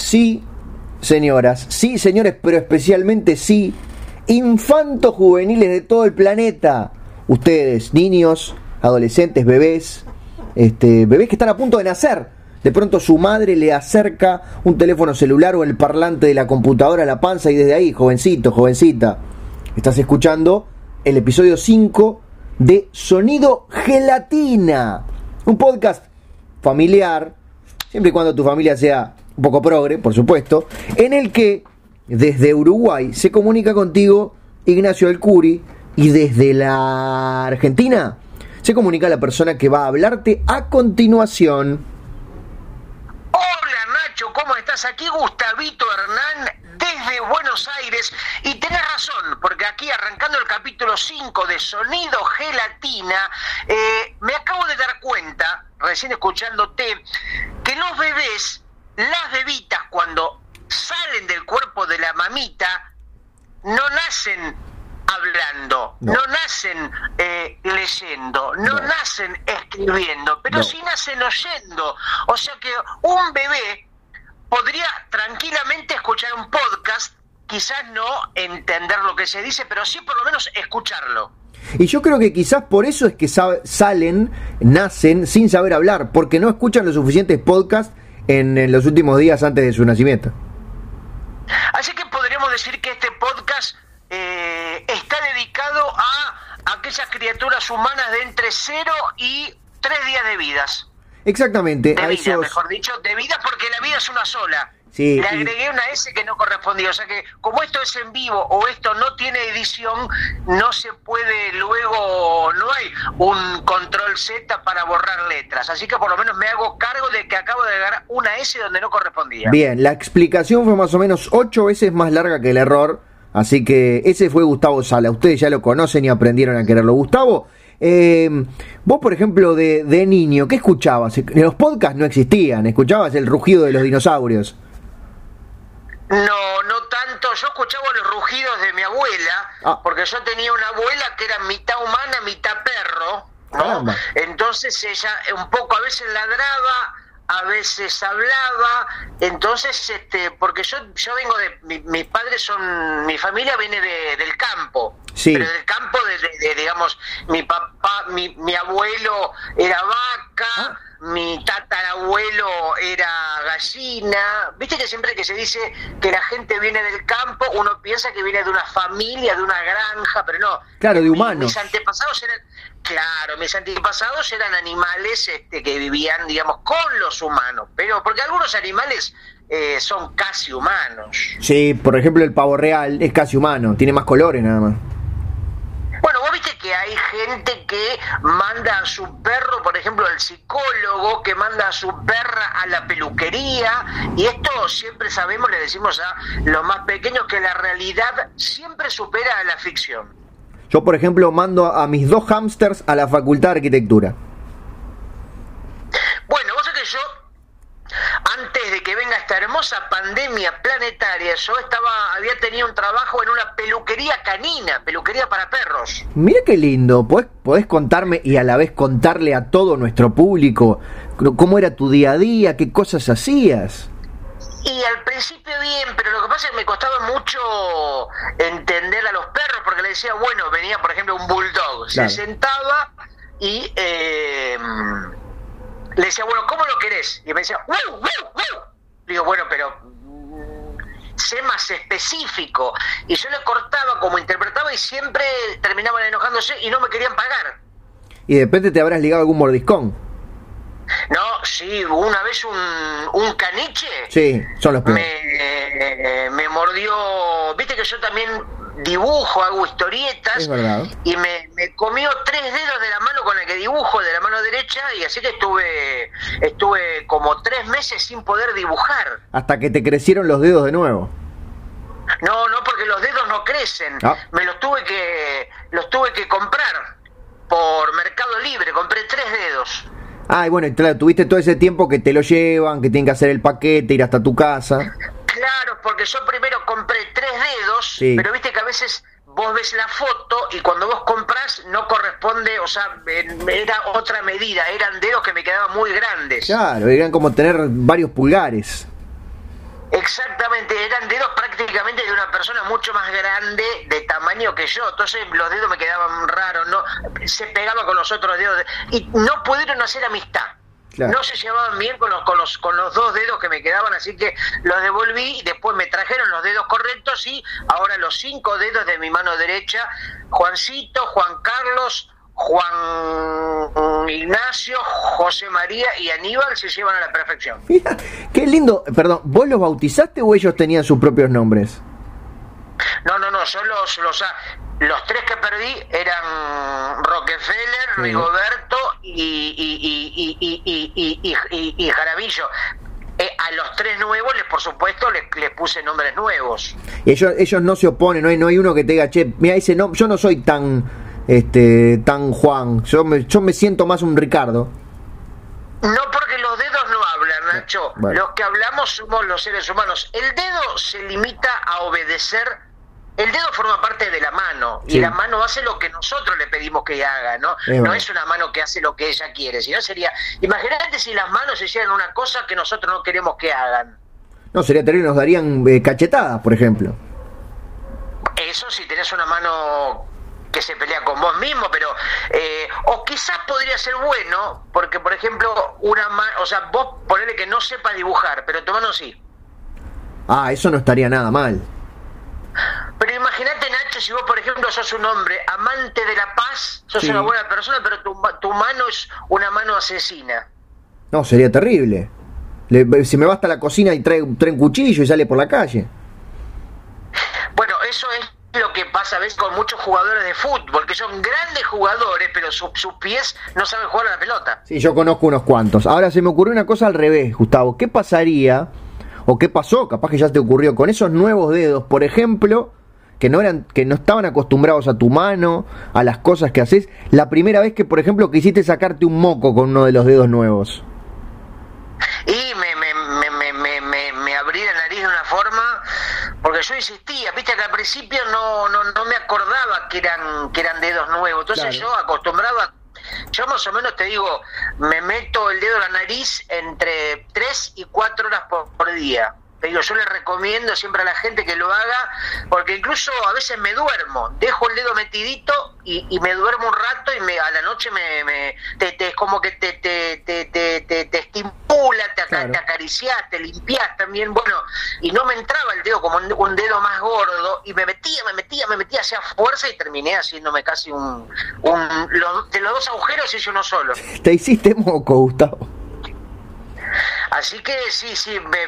Sí, señoras, sí, señores, pero especialmente sí, infantos juveniles de todo el planeta. Ustedes, niños, adolescentes, bebés, este, bebés que están a punto de nacer. De pronto su madre le acerca un teléfono celular o el parlante de la computadora a la panza y desde ahí, jovencito, jovencita, estás escuchando el episodio 5 de Sonido Gelatina. Un podcast familiar, siempre y cuando tu familia sea un poco progre, por supuesto, en el que desde Uruguay se comunica contigo Ignacio El Curi y desde la Argentina se comunica la persona que va a hablarte a continuación. Hola Nacho, ¿cómo estás? Aquí Gustavito Hernán desde Buenos Aires y tenés razón, porque aquí arrancando el capítulo 5 de Sonido Gelatina, eh, me acabo de dar cuenta, recién escuchándote, que los bebés, las bebitas cuando salen del cuerpo de la mamita, no nacen hablando, no, nacen eh, leyendo, no, nacen escribiendo, pero sí nacen oyendo. O sea que un bebé podría tranquilamente escuchar un podcast, quizás no entender lo que se dice, pero sí por lo menos escucharlo. Y yo creo que quizás por eso es que salen, nacen sin saber hablar, porque no escuchan los suficientes podcasts en, los últimos días antes de su nacimiento. Así que podríamos decir que este podcast eh, está dedicado a aquellas criaturas humanas de entre 0 y 3 días de vidas. Exactamente. De vida, mejor dicho, de vida porque la vida es una sola. Le agregué una S que no correspondía. O sea que, como esto es en vivo o esto no tiene edición, no se puede luego, no hay un control Z para borrar letras. Así que por lo menos me hago cargo de que acabo de agregar una S donde no correspondía. Bien, la explicación fue más o menos ocho veces más larga que el error. Así que ese fue Gustavo Sala. Ustedes ya lo conocen y aprendieron a quererlo. Gustavo, eh, vos, por ejemplo, de, de, niño, ¿qué escuchabas? Los podcasts no existían, ¿escuchabas el rugido de los dinosaurios? No, no tanto. Yo escuchaba los rugidos de mi abuela, ah. porque yo tenía una abuela que era mitad humana, mitad perro. ¿no? Entonces ella un poco a veces ladraba, a veces hablaba, entonces, este, porque yo yo vengo de, mis padres son, mi familia viene de, del campo, sí. pero del campo de, digamos, mi papá, mi, mi abuelo era vaca, ah. Mi tatarabuelo era gallina, viste que siempre que se dice que la gente viene del campo, uno piensa que viene de una familia, de una granja, pero no. Claro, de humanos. Mis antepasados eran Claro, mis antepasados eran animales este, que vivían, digamos, con los humanos, pero porque algunos animales eh, son casi humanos. Sí, por ejemplo, el pavo real es casi humano, tiene más colores nada más. Bueno, vos viste que hay gente que manda a su perro, por ejemplo, el psicólogo, que manda a su perra a la peluquería, y esto siempre sabemos, le decimos a los más pequeños, que la realidad siempre supera a la ficción. Yo, por ejemplo, mando a, mis dos hamsters a la Facultad de Arquitectura. Bueno, vos sabés que yo, antes de que venga esta hermosa pandemia planetaria, yo estaba, había tenido un trabajo en una peluquería canina, peluquería para perros. Mira qué lindo, ¿Podés, podés contarme y a la vez contarle a todo nuestro público cómo era tu día a día, qué cosas hacías. Y al principio bien, pero lo que pasa es que me costaba mucho entender a los perros, porque le decía, bueno, venía por ejemplo un bulldog, se sentaba y eh, le decía, bueno, ¿cómo lo querés? Y me decía, ¡Wow, wow, wow! Digo, bueno, pero mm, sé más específico. Y yo le cortaba como interpretaba y siempre terminaban enojándose y no me querían pagar. Y de repente te habrás ligado algún mordiscón. No, sí, una vez un, un caniche. Sí, son los me, eh, me mordió. Viste que yo también dibujo, hago historietas. Y me, me, comió tres dedos de la mano con la que dibujo, de la mano derecha, y así que estuve, estuve como tres meses sin poder dibujar. Hasta que te crecieron los dedos de nuevo. No, no, porque los dedos no crecen. Ah. Me los tuve que, los tuve que comprar por Mercado Libre. Compré tres dedos. Ah, y bueno, claro, tuviste todo ese tiempo que te lo llevan, que tienen que hacer el paquete, ir hasta tu casa. Claro, porque yo primero compré tres dedos, pero viste que a veces vos ves la foto y cuando vos compras no corresponde, o sea, era otra medida, eran dedos que me quedaban muy grandes. Claro, eran como tener varios pulgares. Exactamente, eran dedos prácticamente de una persona mucho más grande de tamaño que yo, entonces los dedos me quedaban raros, no se pegaba con los otros dedos y no pudieron hacer amistad. No se llevaban bien con los, con, los, con los dos dedos que me quedaban, así que los devolví, después me trajeron los dedos correctos y ahora los cinco dedos de mi mano derecha, Juancito, Juan Carlos, Juan Ignacio, José María y Aníbal se llevan a la perfección. qué lindo. Perdón, ¿vos los bautizaste o ellos tenían sus propios nombres? No, no, no, yo los, los, los tres que perdí eran Rockefeller, Rigoberto y, y, y, y Jarabillo. Eh, a los tres nuevos, les, por supuesto, les, puse nombres nuevos. Ellos, ellos no se oponen, no hay, no hay uno que te diga, che, mira, ese no, yo no soy tan este tan Juan. Yo me, yo me siento más un Ricardo. No, porque los dedos no hablan, Nacho. Los que hablamos somos los seres humanos. El dedo se limita a obedecer. El dedo forma parte de la mano y la mano hace lo que nosotros le pedimos que haga, ¿no? no es una mano que hace lo que ella quiere, sino sería, imagínate si las manos hicieran una cosa que nosotros no queremos que hagan. No, sería terrible, nos darían eh, cachetadas, por ejemplo. Eso si tenés una mano que se pelea con vos mismo, pero eh, o quizás podría ser bueno, porque por ejemplo, una mano, o sea, vos ponele que no sepa dibujar, pero tu mano sí. Ah, eso no estaría nada mal. Pero imagínate, Nacho, si vos, por ejemplo, sos un hombre amante de la paz, sos una buena persona, pero tu, tu, mano es una mano asesina. No, sería terrible. Le, si me va hasta la cocina y trae, trae un cuchillo y sale por la calle. Bueno, eso es lo que pasa a veces con muchos jugadores de fútbol, que son grandes jugadores, pero sus pies no saben jugar a la pelota. Sí, yo conozco unos cuantos. Ahora se me ocurrió una cosa al revés, Gustavo. ¿Qué pasaría, o qué pasó, capaz que ya te ocurrió, con esos nuevos dedos, por ejemplo, que no, eran, que no estaban acostumbrados a tu mano, a las cosas que haces, la primera vez que, por ejemplo, quisiste sacarte un moco con uno de los dedos nuevos? Y me, me, me, me, me abrí la nariz de una forma porque yo insistía, viste que al principio no, no, no me acordaba que eran, que eran dedos nuevos, entonces yo acostumbraba, yo más o menos te digo, me meto el dedo en la nariz entre 3 y 4 horas por día digo, yo le recomiendo siempre a la gente que lo haga, porque incluso a veces me duermo, dejo el dedo metidito y, me duermo un rato y me, a la noche me, me te, es como que te, te, te, te, te estimula, te, te acaricias, te limpias también, bueno, y no me entraba el dedo como un, dedo más gordo y me metía, me metía, me metía hacia fuerza y terminé haciéndome casi un, un de los dos agujeros hice uno solo. Te hiciste moco, Gustavo. Así que sí, sí, me,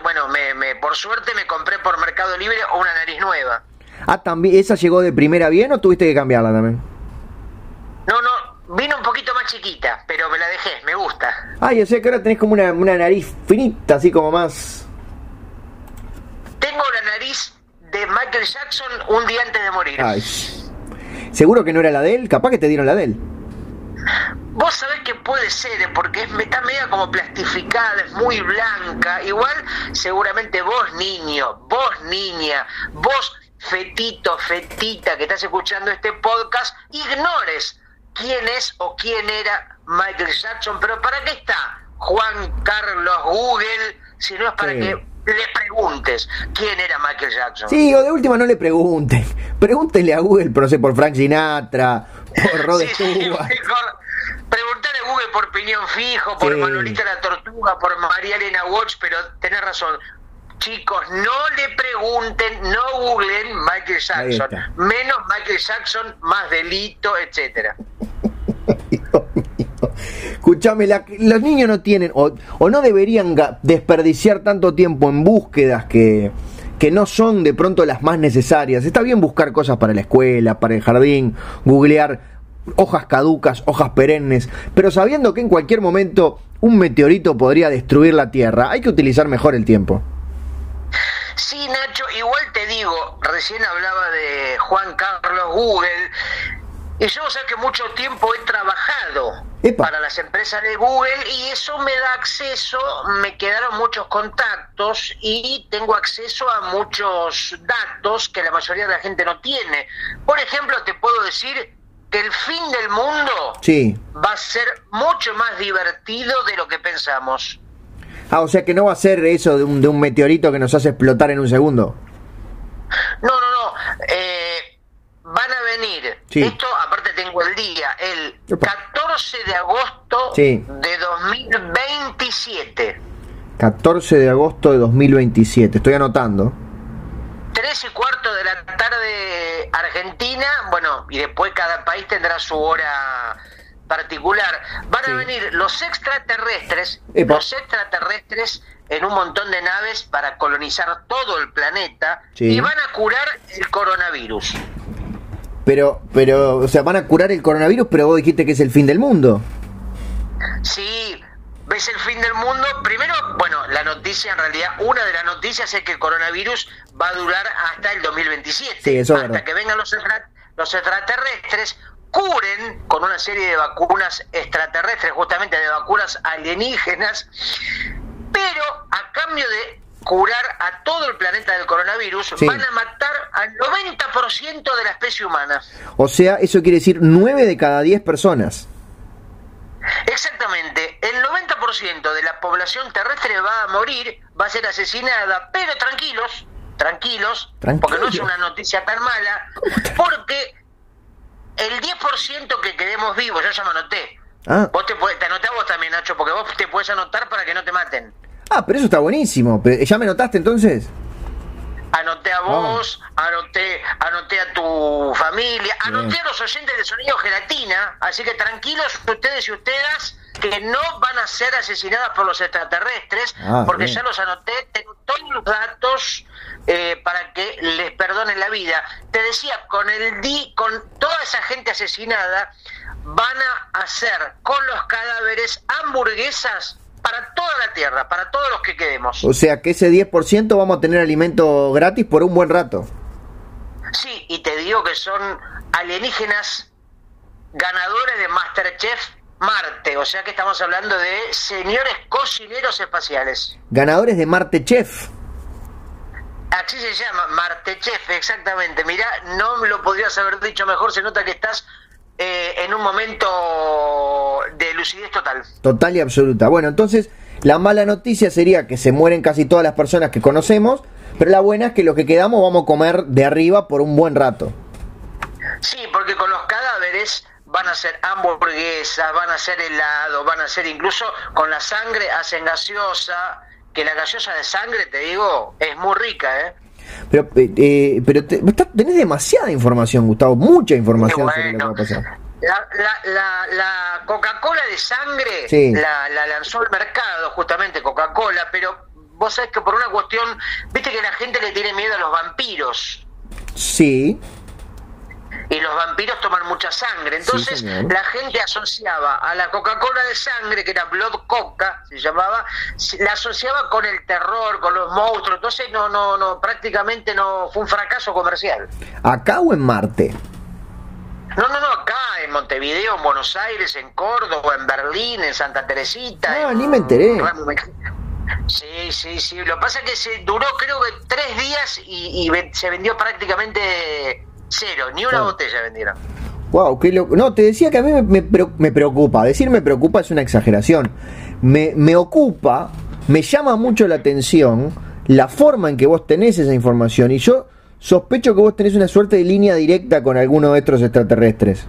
bueno, me, por suerte me compré por Mercado Libre una nariz nueva. Ah, también, ¿esa llegó de primera bien o tuviste que cambiarla también? No, no, vino un poquito más chiquita, pero me la dejé, me gusta. Ah, yo sé que ahora tenés como una, nariz finita, así como más... Tengo la nariz de Michael Jackson un día antes de morir. Ay. ¿Seguro que no era la de él? Capaz que te dieron la de él. Vos sabés que puede ser, ¿eh? porque está media como plastificada, es muy blanca. Igual, seguramente vos, niño, vos, niña, vos, fetito, fetita, que estás escuchando este podcast, ignores quién es o quién era Michael Jackson. Pero ¿para qué está Juan Carlos Google si no es para que le preguntes quién era Michael Jackson? Sí, o de última no le pregunten. Pregúntenle a Google, pero sé, por Frank Sinatra, por Rod Stewart. Preguntarle a Google por Piñón Fijo, por Manolita la Tortuga, por María Elena Watch, pero tenés razón. Chicos, no le pregunten, no googlen Michael Jackson. Menos Michael Jackson, más delito, etcétera. Escúchame, los niños no tienen o, o, no deberían desperdiciar tanto tiempo en búsquedas que, que no son de pronto las más necesarias. Está bien buscar cosas para la escuela, para el jardín, googlear hojas caducas, hojas perennes, pero sabiendo que en cualquier momento un meteorito podría destruir la Tierra, hay que utilizar mejor el tiempo. Sí, Nacho, igual te digo, recién hablaba de Juan Carlos Google, y yo sé que mucho tiempo he trabajado para las empresas de Google y eso me da acceso, me quedaron muchos contactos y tengo acceso a muchos datos que la mayoría de la gente no tiene. Por ejemplo, te puedo decir que el fin del mundo sí. va a ser mucho más divertido de lo que pensamos. Ah, o sea que no va a ser eso de un, de un meteorito que nos hace explotar en un segundo. No, no, no. Eh, van a venir. Sí. Esto, aparte tengo el día, el Epa. 14 de agosto Sí. de 2027. 14 de agosto de 2027. Estoy anotando. 3 y cuarto de la tarde Argentina, bueno, y después cada país tendrá su hora particular. Van Sí. a venir los extraterrestres, Epa. los extraterrestres en un montón de naves para colonizar todo el planeta Sí. y van a curar el coronavirus. Pero, pero, o sea, van a curar el coronavirus, pero vos dijiste que es el fin del mundo. Sí, ves el fin del mundo. Primero, bueno, la noticia en realidad, una de las noticias es que el coronavirus va a durar hasta el 2027. Sí, eso es hasta verdad. que vengan los, extra- los extraterrestres, curen con una serie de vacunas extraterrestres, justamente de vacunas alienígenas, pero a cambio de curar a todo el planeta del coronavirus, Sí. van a matar al 90% de la especie humana. O sea, eso quiere decir 9 de cada 10 personas. Exactamente, el 90% de la población terrestre va a morir, va a ser asesinada, pero tranquilos, tranquilos, porque no es una noticia tan mala, porque el 10% que quedemos vivos, yo ya me anoté. Ah, Vos te, podés- te anotás vos también, Nacho, porque vos te puedes anotar para que no te maten. Ah pero eso está buenísimo. Pero, ¿Ya me notaste entonces? Anoté a vos, anoté, anoté a tu familia, anoté Bien. a los oyentes de Sonido Gelatina, así que tranquilos ustedes y ustedes que no van a ser asesinadas por los extraterrestres, Ah, porque bien. ya los anoté, tengo todos los datos eh, para que les perdonen la vida. Te decía, con el di, con toda esa gente asesinada, van a hacer con los cadáveres hamburguesas para toda la Tierra, para todos los que quedemos. O sea que ese 10% vamos a tener alimento gratis por un buen rato. Sí, y te digo que son alienígenas ganadores de Masterchef Marte, o sea que estamos hablando de señores cocineros espaciales. Ganadores de Marte Chef. Así se llama, Martechef, exactamente. Mirá, no me lo podrías haber dicho mejor, se nota que estás eh, en un momento lucidez total. Total y absoluta. Bueno, entonces la mala noticia sería que se mueren casi todas las personas que conocemos, pero la buena es que los que quedamos vamos a comer de arriba por un buen rato. Sí, porque con los cadáveres van a hacer hamburguesas, van a hacer helado, van a hacer incluso con la sangre hacen gaseosa, que la gaseosa de sangre, te digo, es muy rica, ¿eh? Pero, eh, eh, pero te- tenés demasiada información, Gustavo, mucha información sobre lo que va a pasar. La, la, la, la Coca-Cola de sangre Sí. la, la lanzó al mercado, justamente Coca-Cola, pero vos sabés que por una cuestión, viste que la gente le tiene miedo a los vampiros. Sí, y los vampiros toman mucha sangre. Entonces la gente asociaba a la Coca-Cola de sangre, que era Blood Coca, se llamaba, la asociaba con el terror, con los monstruos. Entonces no, no, no, prácticamente no fue un fracaso comercial. acá o en Marte. No, no, no, acá en Montevideo, en Buenos Aires, en Córdoba, en Berlín, en Santa Teresita. Ah, en ni me enteré. Sí, sí, sí. Lo que pasa es que se duró creo que tres días y, se vendió prácticamente cero, ni una Claro. botella vendieron. Wow, qué loco. No, te decía que a mí me, me me preocupa. Decir me preocupa es una exageración. Me, me ocupa, me llama mucho la atención la forma en que vos tenés esa información. Y yo sospecho que vos tenés una suerte de línea directa con alguno de estos extraterrestres.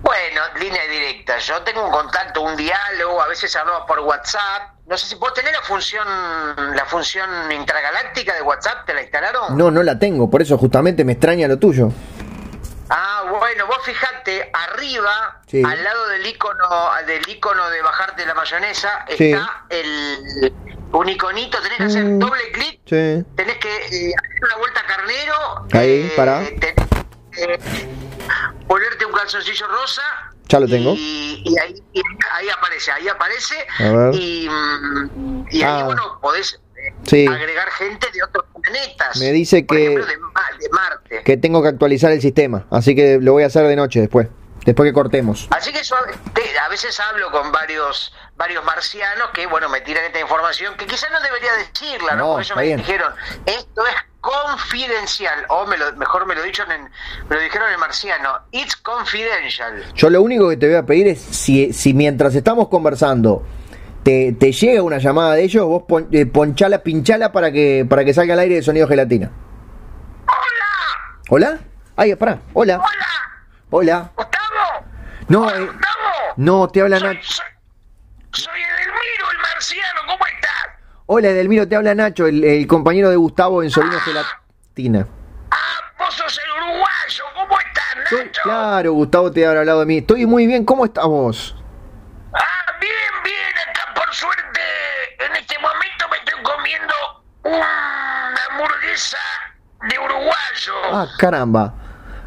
Bueno, línea directa. Yo tengo un contacto, un diálogo, a veces hablamos por WhatsApp. No sé si vos tenés la función, la función intragaláctica de WhatsApp, ¿te la instalaron? No, no la tengo, por eso justamente me extraña lo tuyo. Ah, bueno, vos fijate, arriba, Sí. al lado del icono, del icono de bajarte la mayonesa, Sí. está el un iconito, tenés que hacer Mm. doble clic, Sí. tenés que eh, hacer una vuelta carnero, Ahí, pará. tenés que, eh, ponerte un calzoncillo rosa. Ya lo tengo. Y, y ahí, y ahí aparece, ahí aparece. A ver. Y, y ahí, Ah. bueno, podés eh, Sí. agregar gente de otros planetas. Me dice Por que- ejemplo, de, Ma- de Marte. Que tengo que actualizar el sistema, así que lo voy a hacer de noche después, después que cortemos. Así que yo a veces hablo con varios varios marcianos que, bueno, me tiran esta información que quizás no debería decirla, ¿no? No, ellos está me bien. dijeron, esto es confidencial, o me lo, mejor me lo, dicho en, me lo dijeron en marciano, it's confidential. Yo lo único que te voy a pedir es si, si mientras estamos conversando te, te llega una llamada de ellos, vos pon- eh, ponchala, pinchala para que, para que salga al aire de sonido gelatina. ¡Hola! ¿Hola? Ay, pará, hola, ¡Hola! hola. ¡Gustavo! No, eh, Gustavo! no, te habla soy, Nacho. soy, soy Edelmiro, el marciano, ¿cómo estás? Hola, Edelmiro, te habla Nacho, el, el compañero de Gustavo en Sonido Gelatina. Ah, vos sos el uruguayo, ¿cómo estás, Nacho? claro, Gustavo te habrá hablado de mí. Estoy muy bien, ¿cómo estás vos? Ah, bien, bien, acá por suerte, en este momento me estoy comiendo una hamburguesa de uruguayo. Ah, caramba.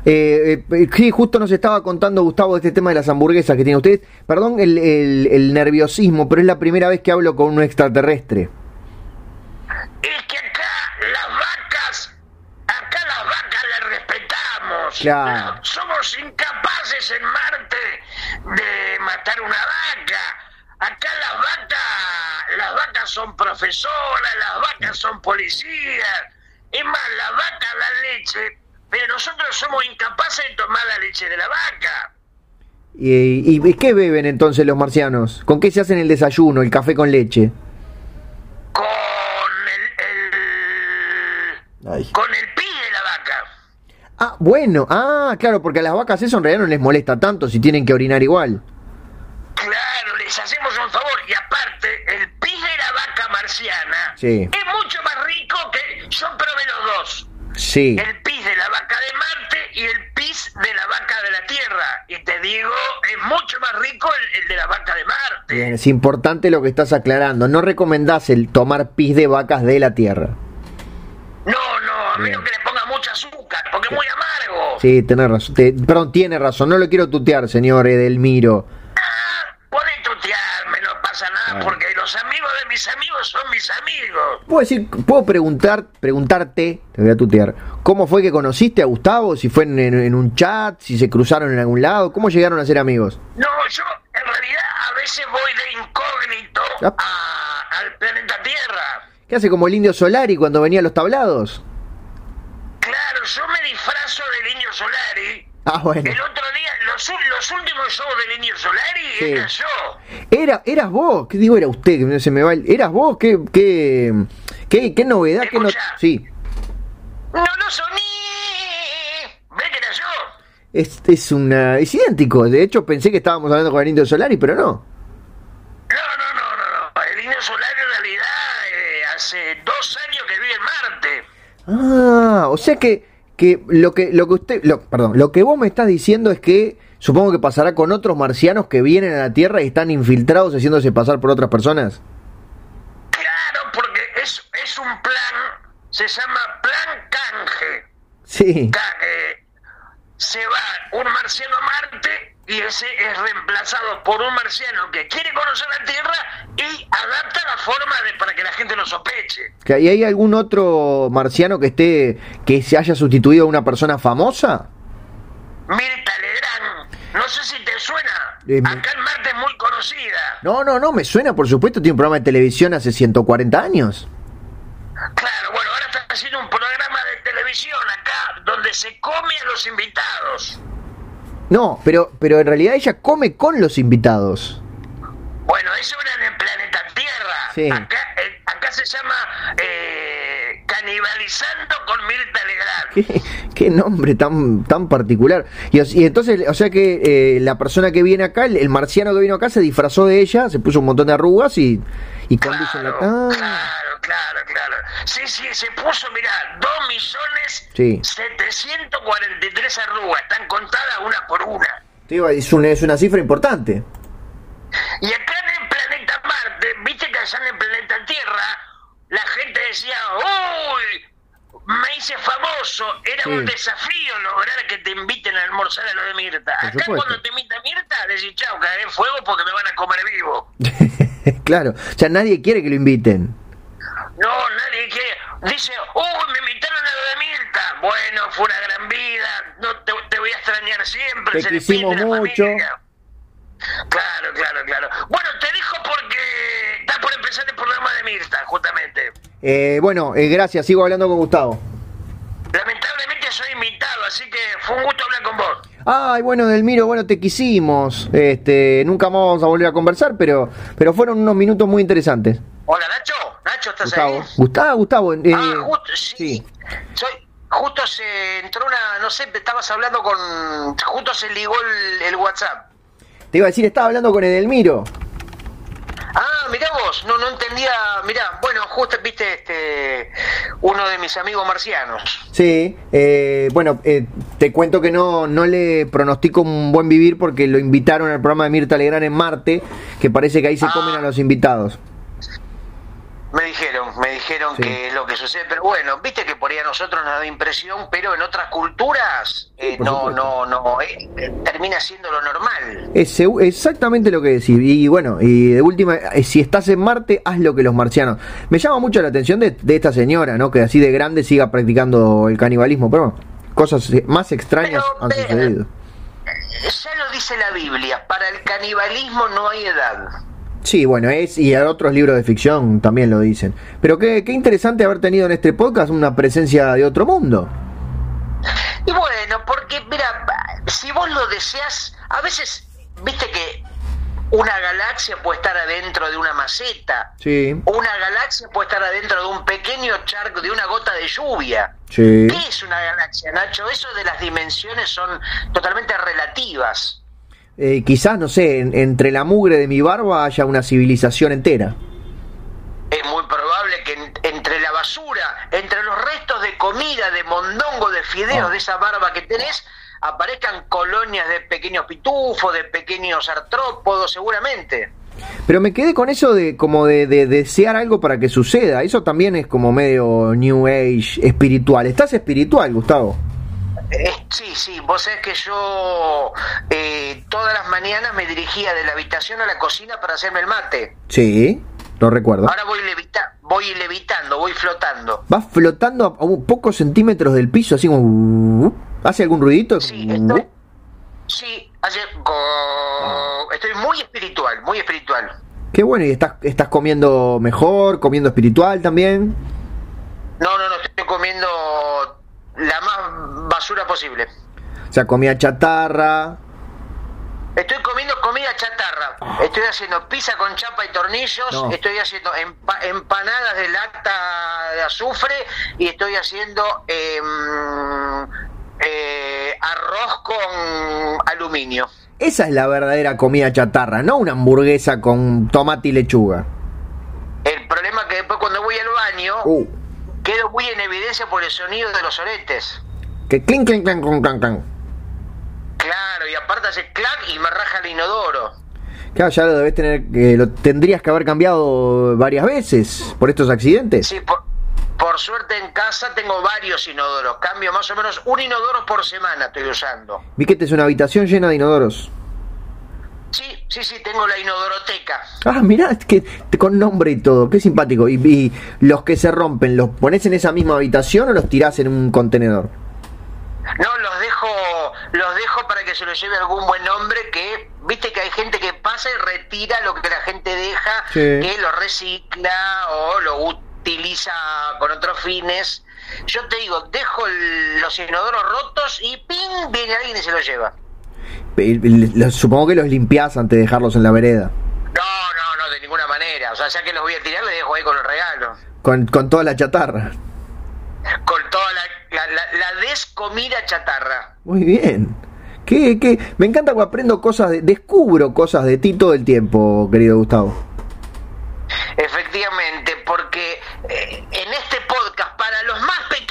Eh, eh, sí, justo nos estaba contando Gustavo de este tema de las hamburguesas que tiene usted. Perdón el, el- el nerviosismo, pero es la primera vez que hablo con un extraterrestre. Es que acá las vacas, acá las vacas las respetamos. Claro. Somos incapaces en Marte de matar una vaca. Acá las vacas, las vacas son profesoras, las vacas son policías. Es más, la vaca da leche, pero nosotros somos incapaces de tomar la leche de la vaca. ¿Y, y qué beben entonces los marcianos? ¿Con qué se hacen el desayuno, el café con leche? Con el, el con el pi de la vaca. Ah, bueno, ah, claro, porque a las vacas eso en realidad no les molesta tanto si tienen que orinar igual. Claro, les hacemos un favor. Y aparte, el pis de la vaca marciana Sí. es mucho más rico que. Yo probé los dos. Sí. El pis de la vaca de Marte y el pis de la vaca de la Tierra. Y te digo, es mucho más rico el, el de la vaca de Marte. Bien, es importante lo que estás aclarando. No recomendás el tomar pis de vacas de la tierra. No, no, a menos que le ponga mucho azúcar, porque es muy amargo. Sí, tenés razón. Te- perdón, tiene razón. No lo quiero tutear, señor Edelmiro. Ah, podés tutearme, no pasa nada, Ah. porque los amigos de mis amigos son mis amigos. ¿Puedo decir, puedo preguntar, preguntarte, te voy a tutear, ¿cómo fue que conociste a Gustavo? Si fue en, en- en un chat, si se cruzaron en algún lado, ¿cómo llegaron a ser amigos? No, yo en realidad a veces voy de incógnito Ah. a- al planeta Tierra. ¿Qué hace como el indio Solari cuando venía a los tablados? Claro, yo me disfrazo del Indio Solari. Ah, bueno. El otro día, los, últimos shows del Indio Solari Sí. era yo. Era, eras vos, ¿qué digo era usted? Que se me va el- ¿Eras vos? ¿Qué, qué, qué, qué novedad? ¿Qué no... Sí, No lo soní. ¿Ve que era yo? es, es, una, es idéntico. De hecho, pensé que estábamos hablando con el indio Solari, pero no. No, no, no, no, no. El Indio Solari en realidad eh, hace dos años que vive en Marte. Ah, o sea que, que lo que lo que usted, lo, perdón, lo que vos me estás diciendo es que supongo que pasará con otros marcianos que vienen a la Tierra y están infiltrados haciéndose pasar por otras personas. Claro, porque es, es un plan, se llama Plan Canje. Sí. Ca- eh, se va un marciano a Marte y ese es reemplazado por un marciano que quiere conocer la Tierra y adapta la forma de, para que la gente no sospeche. ¿Y hay algún otro marciano que esté que se haya sustituido a una persona famosa? Mirta Legrand, no sé si te suena, Eh, acá en Marte es muy conocida. No, no, no, me suena, por supuesto, tiene un programa de televisión hace 140 años. Claro, bueno, ahora está haciendo un programa de televisión acá donde se come a los invitados. No, pero, pero en realidad ella come con los invitados. Bueno, eso era en el planeta Tierra. Sí. Acá, eh, acá se llama eh, Canibalizando con Mirta Legrand. ¿Qué, qué nombre tan, tan particular. Y entonces, o sea que eh, la persona que viene acá, el, el marciano que vino acá, se disfrazó de ella, se puso un montón de arrugas y, y. Claro, Ah, claro, claro, claro. Sí, sí, se puso, mirá, 2 millones Sí. 743 arrugas. Están contadas una por una. tío, es, una, es una cifra importante. Y acá en el planeta Marte, viste que allá en el planeta Tierra, la gente decía, uy, me hice famoso. Era Sí. un desafío lograr que te inviten a almorzar a lo de Mirta. Por acá supuesto. cuando te invita Mirta, decís, chao, caeré en fuego porque me van a comer vivo. claro, o sea, nadie quiere que lo inviten. No, nadie quiere. Dice, uy, me invitaron a lo de Mirta. Bueno, fue una gran vida. No te, te voy a extrañar siempre. Te se quisimos mucho. familia. Claro, claro, claro. Bueno, te dejo porque está por empezar el programa de Mirta, justamente. Eh, bueno, eh, gracias, sigo hablando con Gustavo. Lamentablemente soy invitado, así que fue un gusto hablar con vos. Ay, bueno, Delmiro, bueno, te quisimos. Este, nunca más vamos a volver a conversar, pero, pero fueron unos minutos muy interesantes. Hola, Nacho. Nacho, ¿estás Gustavo. ahí? Gustavo, Gustavo. eh, ah, justo, sí. sí. Soy, justo se entró una, no sé, estabas hablando con, justo se ligó el, el WhatsApp. Te iba a decir, estaba hablando con Edelmiro. Ah, mirá vos, no, no entendía, mirá, bueno, justo viste este, uno de mis amigos marcianos. Sí, eh, bueno, eh, te cuento que no, no le pronostico un buen vivir porque lo invitaron al programa de Mirta Legrand en Marte, que parece que ahí se Ah. comen a los invitados. Me dijeron, me dijeron Sí. que es lo que sucede, pero bueno, viste que por ahí a nosotros nos da impresión, pero en otras culturas eh, no, no, no, eh, eh, termina siendo lo normal. Es exactamente lo que decís. Y bueno, y de última, eh, si estás en Marte, haz lo que los marcianos. Me llama mucho la atención de, de esta señora, ¿no? Que así de grande siga practicando el canibalismo. Pero cosas más extrañas Pero, han eh, sucedido. Ya lo dice la Biblia, para el canibalismo no hay edad. Sí, bueno, es, y otros libros de ficción también lo dicen. Pero qué, qué interesante haber tenido en este podcast una presencia de otro mundo. Y bueno, porque mira, si vos lo deseas, a veces, viste que una galaxia puede estar adentro de una maceta, Sí, una galaxia puede estar adentro de un pequeño charco, de una gota de lluvia. sí. ¿Qué es una galaxia, Nacho? Eso de las dimensiones son totalmente relativas. Eh, quizás, no sé, en- entre la mugre de mi barba haya una civilización entera. Es muy probable que en- entre la basura, entre los restos de comida, de mondongo, de fideos, Ah. de esa barba que tenés, aparezcan colonias de pequeños pitufos, de pequeños artrópodos, seguramente. Pero me quedé con eso de como de, de desear algo para que suceda. Eso también es como medio New Age espiritual. ¿Estás espiritual, Gustavo? Eh, sí, sí, vos sabés que yo eh, todas las mañanas me dirigía de la habitación a la cocina para hacerme el mate. Sí, lo recuerdo. Ahora voy, levita voy levitando, voy flotando. Vas flotando a, pocos centímetros del piso, así como... ¿Hace algún ruidito? Sí, estoy, sí, hace estoy muy espiritual, muy espiritual. Qué bueno, ¿y estás, estás comiendo mejor, comiendo espiritual también? No, no, no, estoy comiendo la más basura posible. O sea, comida chatarra. Estoy comiendo comida chatarra. Estoy haciendo pizza con chapa y tornillos. No. Estoy haciendo empa- empanadas de lata de azufre. Y estoy haciendo em, eh, arroz con aluminio. Esa es la verdadera comida chatarra, no una hamburguesa con tomate y lechuga. El problema es que después cuando voy al baño Uh, quedo muy en evidencia por el sonido de los oretes. que clink, clink, clink, clink, clink. Claro, y aparte hace clac y me raja el inodoro. Claro, ya lo debes tener, eh, lo tendrías que haber cambiado varias veces por estos accidentes. Sí, por, por suerte en casa tengo varios inodoros. Cambio más o menos un inodoro por semana estoy usando. Vi que te es una habitación llena de inodoros. Sí, sí, sí, tengo la inodoroteca. Ah, mirá, es que te- con nombre y todo, qué simpático. Y, y los que se rompen, ¿los pones en esa misma habitación o los tirás en un contenedor? No, los dejo, los dejo para que se los lleve algún buen hombre que, viste que hay gente que pasa y retira lo que la gente deja, Sí. que lo recicla o lo utiliza con otros fines. Yo te digo, dejo el- los inodoros rotos y ¡ping! viene alguien y se los lleva. Supongo que los limpiás antes de dejarlos en la vereda. No, no, no, de ninguna manera. O sea, ya que los voy a tirar, les dejo ahí con el regalo. Con, con toda la chatarra. Con toda la, la, la, la descomida chatarra. Muy bien. ¿Qué, qué? Me encanta que aprendo cosas, de- descubro cosas de ti todo el tiempo, querido Gustavo. Efectivamente, porque eh, en este podcast, para los más pequeños,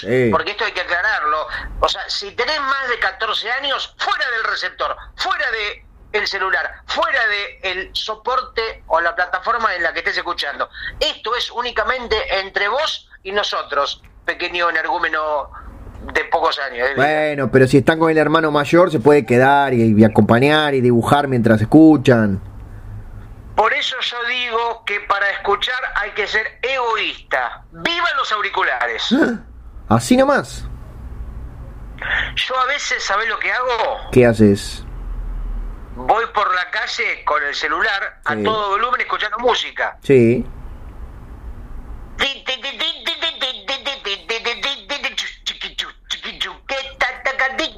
Sí. porque esto hay que aclararlo, o sea, si tenés más de 14 años, fuera del receptor, fuera de el celular, fuera de el soporte o la plataforma en la que estés escuchando. Esto es únicamente entre vos y nosotros, pequeño energúmeno de pocos años. ¿eh? Bueno, pero si están con el hermano mayor, se puede quedar y, y acompañar y dibujar mientras escuchan. Por eso yo digo que para escuchar hay que ser egoísta. ¡Viva los auriculares! Así nomás. Yo a veces, ¿sabés lo que hago? ¿Qué haces? Voy por la calle con el celular a Sí. todo volumen escuchando música. Sí.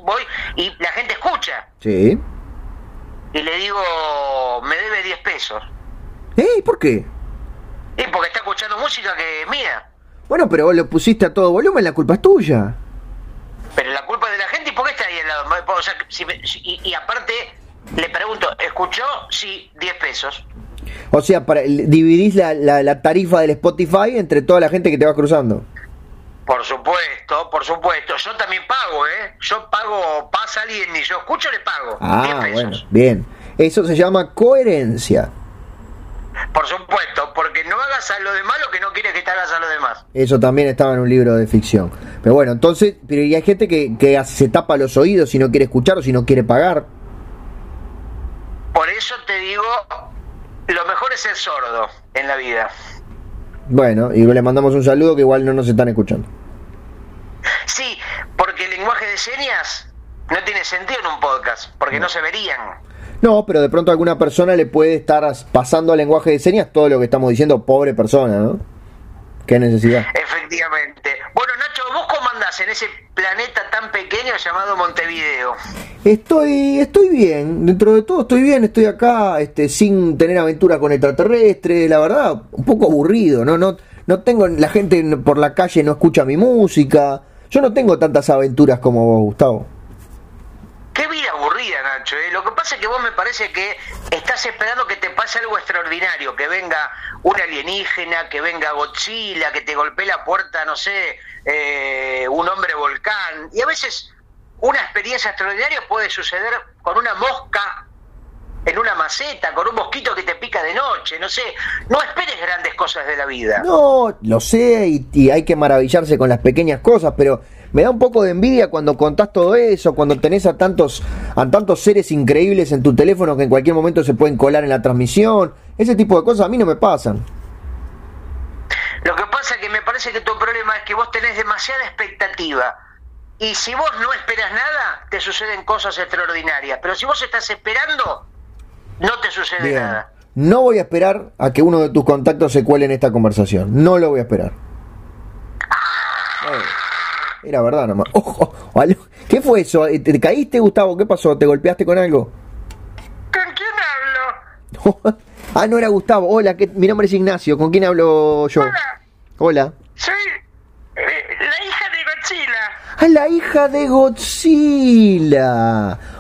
Voy y la gente Sí. Y le digo, me debe 10 pesos. ¿Eh? ¿Por qué? Y porque está escuchando música que es mía. Bueno, pero vos lo pusiste a todo volumen, la culpa es tuya. Pero la culpa es de la gente, ¿y por qué está ahí al lado? O sea, si me- si- y, y aparte, le pregunto, ¿escuchó? Sí, 10 pesos. O sea, para, dividís la, la, la tarifa del Spotify entre toda la gente que te va cruzando. Por supuesto, por supuesto. Yo también pago, ¿eh? Yo pago, pasa alguien y yo escucho, le pago. 10 Ah, pesos. bueno, bien. Eso se llama coherencia. Por supuesto, porque no hagas a lo demás lo que no quieres que te hagas a lo demás. Eso también estaba en un libro de ficción. Pero bueno, entonces, pero y hay gente que, que se tapa los oídos si no quiere escuchar o si no quiere pagar. Por eso te digo, lo mejor es ser sordo en la vida. Bueno, y le mandamos un saludo que igual no nos están escuchando. Sí, porque el lenguaje de señas no tiene sentido en un podcast, porque no se verían. No, pero de pronto a alguna persona le puede estar as- pasando al lenguaje de señas todo lo que estamos diciendo, pobre persona, ¿no? Qué necesidad. Efectivamente. Bueno, Nacho, ¿vos cómo andás en ese planeta tan pequeño llamado Montevideo? Estoy, estoy bien, dentro de todo estoy bien, estoy acá, este, sin tener aventura con extraterrestres, la verdad, un poco aburrido, ¿no? No, no tengo, la gente por la calle no escucha mi música, yo no tengo tantas aventuras como vos, Gustavo. Qué vida aburrida, Nacho. ¿eh? Lo que pasa es que vos me parece que estás esperando que te pase algo extraordinario, que venga un alienígena, que venga Godzilla, que te golpee la puerta, no sé, eh, un hombre volcán. Y a veces una experiencia extraordinaria puede suceder con una mosca en una maceta, con un mosquito que te pica de noche, no sé. No esperes grandes cosas de la vida. No, lo sé y, hay que maravillarse con las pequeñas cosas, pero me da un poco de envidia cuando contás todo eso, cuando tenés a tantos, a tantos seres increíbles en tu teléfono que en cualquier momento se pueden colar en la transmisión. Ese tipo de cosas a mí no me pasan. Lo que pasa es que me parece que tu problema es que vos tenés demasiada expectativa. Y si vos no esperas nada, te suceden cosas extraordinarias. Pero si vos estás esperando, no te sucede Bien. nada. No voy a esperar a que uno de tus contactos se cuele en esta conversación. No lo voy a esperar. Eh, Era verdad nomás. Ojo. ¿Qué fue eso? Eh, ¿Te caíste, Gustavo? ¿Qué pasó? ¿Te golpeaste con algo? ¿Con quién hablo? ah, no era Gustavo. Hola, ¿qué- mi nombre es Ignacio. ¿Con quién hablo yo? Hola. Hola. Soy eh, la hija de Godzilla. Ah, la hija de Godzilla.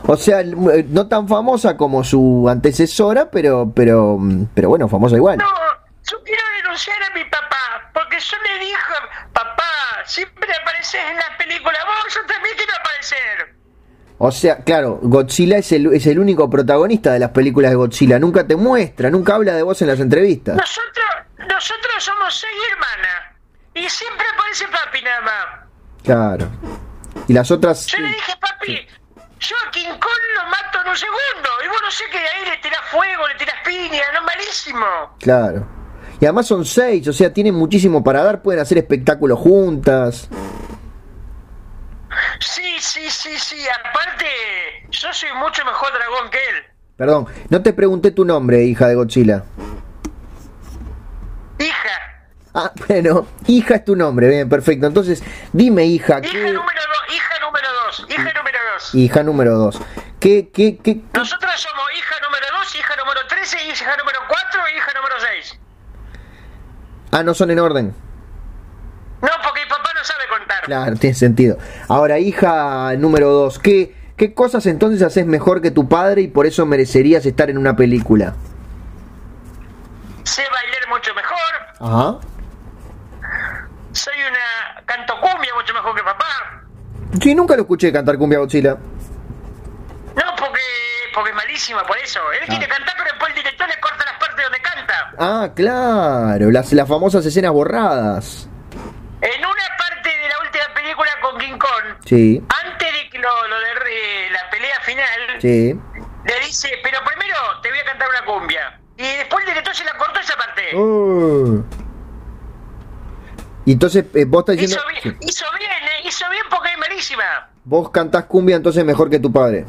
O sea, eh, no tan famosa como su antecesora, pero, pero, mm, pero bueno, famosa igual. No, yo quiero denunciar a mi papá. Porque yo le dije, papá, siempre apareces en las películas. Vos, yo también quiero aparecer. O sea, claro, Godzilla es el, es el único protagonista de las películas de Godzilla. Nunca te muestra, nunca habla de vos en las entrevistas. Nosotros, nosotros somos seis hermanas. Y siempre aparece papi nada más. Claro. Y las otras... Yo le dije, papi, yo a King Kong lo mato en un segundo. Y vos no sé qué de ahí le tirás fuego, le tirás piña, no malísimo. Claro. Y además son seis, o sea, tienen muchísimo para dar, pueden hacer espectáculos juntas. Sí, sí, sí, sí. Aparte, yo soy mucho mejor dragón que él. Perdón, no te pregunté tu nombre, hija de Godzilla. Hija. Ah, bueno, hija es tu nombre, bien, perfecto. Entonces, dime, hija, Hija ¿qué... número dos, hija número dos, hija número dos. Hija número dos. ¿Qué, qué, qué, Nosotros somos hija número dos, hija número trece, hija número cuatro y hija número seis. Ah, no son en orden. No, porque mi papá no sabe contar. Claro, tiene sentido. Ahora, hija número dos, ¿qué, ¿qué cosas entonces haces mejor que tu padre y por eso merecerías estar en una película? Sé bailar mucho mejor. Ajá. Soy una canto cumbia mucho mejor que papá. Sí, nunca lo escuché cantar cumbia Godzilla. No, porque, porque es malísima, por eso. Él Ah. quiere cantar, pero después el director le corta las partes donde canta. Ah, claro, las, las famosas escenas borradas. En una parte de la última película con King Kong, Sí, antes de que lo, lo de re- la pelea final, sí. le dice, pero primero te voy a cantar una cumbia. Director se la cortó esa parte. Oh. Y entonces eh, vos estás diciendo... Hizo bien, hizo bien, eh, hizo bien porque es malísima. Vos cantás cumbia entonces mejor que tu padre.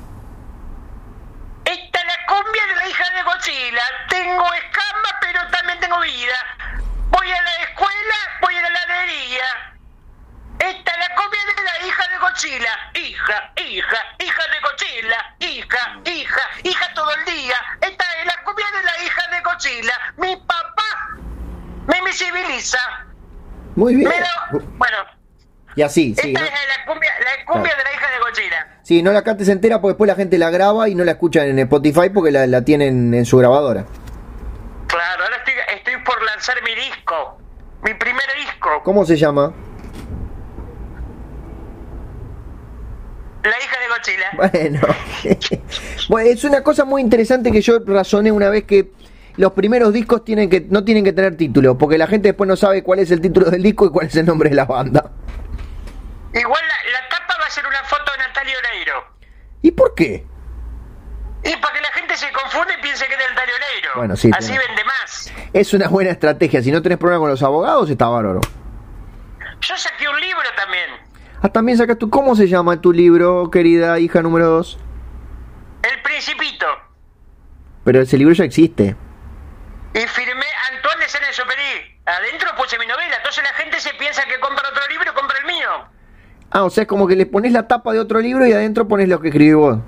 cochila, hija, hija, hija de cochila, hija, hija, hija todo el día. Esta es la comida de la hija de cochila. Mi papá me visibiliza. Muy bien. Bueno. Y así, sí. Esta es la cumbia, la cumbia de la hija de cochila. Sí, no la cantes entera porque después la gente la graba y no la escucha en Spotify porque la, la tienen en su grabadora. Claro, ahora estoy por lanzar mi disco, mi primer disco. ¿Cómo se llama? La hija de Godzilla. Bueno, bueno, es una cosa muy interesante que yo razoné una vez que los primeros discos tienen que no tienen que tener título, porque la gente después no sabe cuál es el título del disco y cuál es el nombre de la banda. Igual la, la tapa va a ser una foto de Natalia Oreiro. ¿Y por qué? Y para que la gente se confunda y piense que es Natalia Oreiro. Bueno, sí, Así vende más. Es una buena estrategia. Si no tenés problema con los abogados, está bárbaro. Yo saqué un libro también. Ah, también sacas tú. ¿Cómo se llama tu libro, querida hija número 2? El Principito. Pero ese libro ya existe. Y firmé Antoine de Saint-Exupéry. Adentro puse mi novela. Entonces la gente se piensa que compra otro libro y compra el mío. Ah, o sea, es como que le pones la tapa de otro libro y adentro pones lo que escribí vos.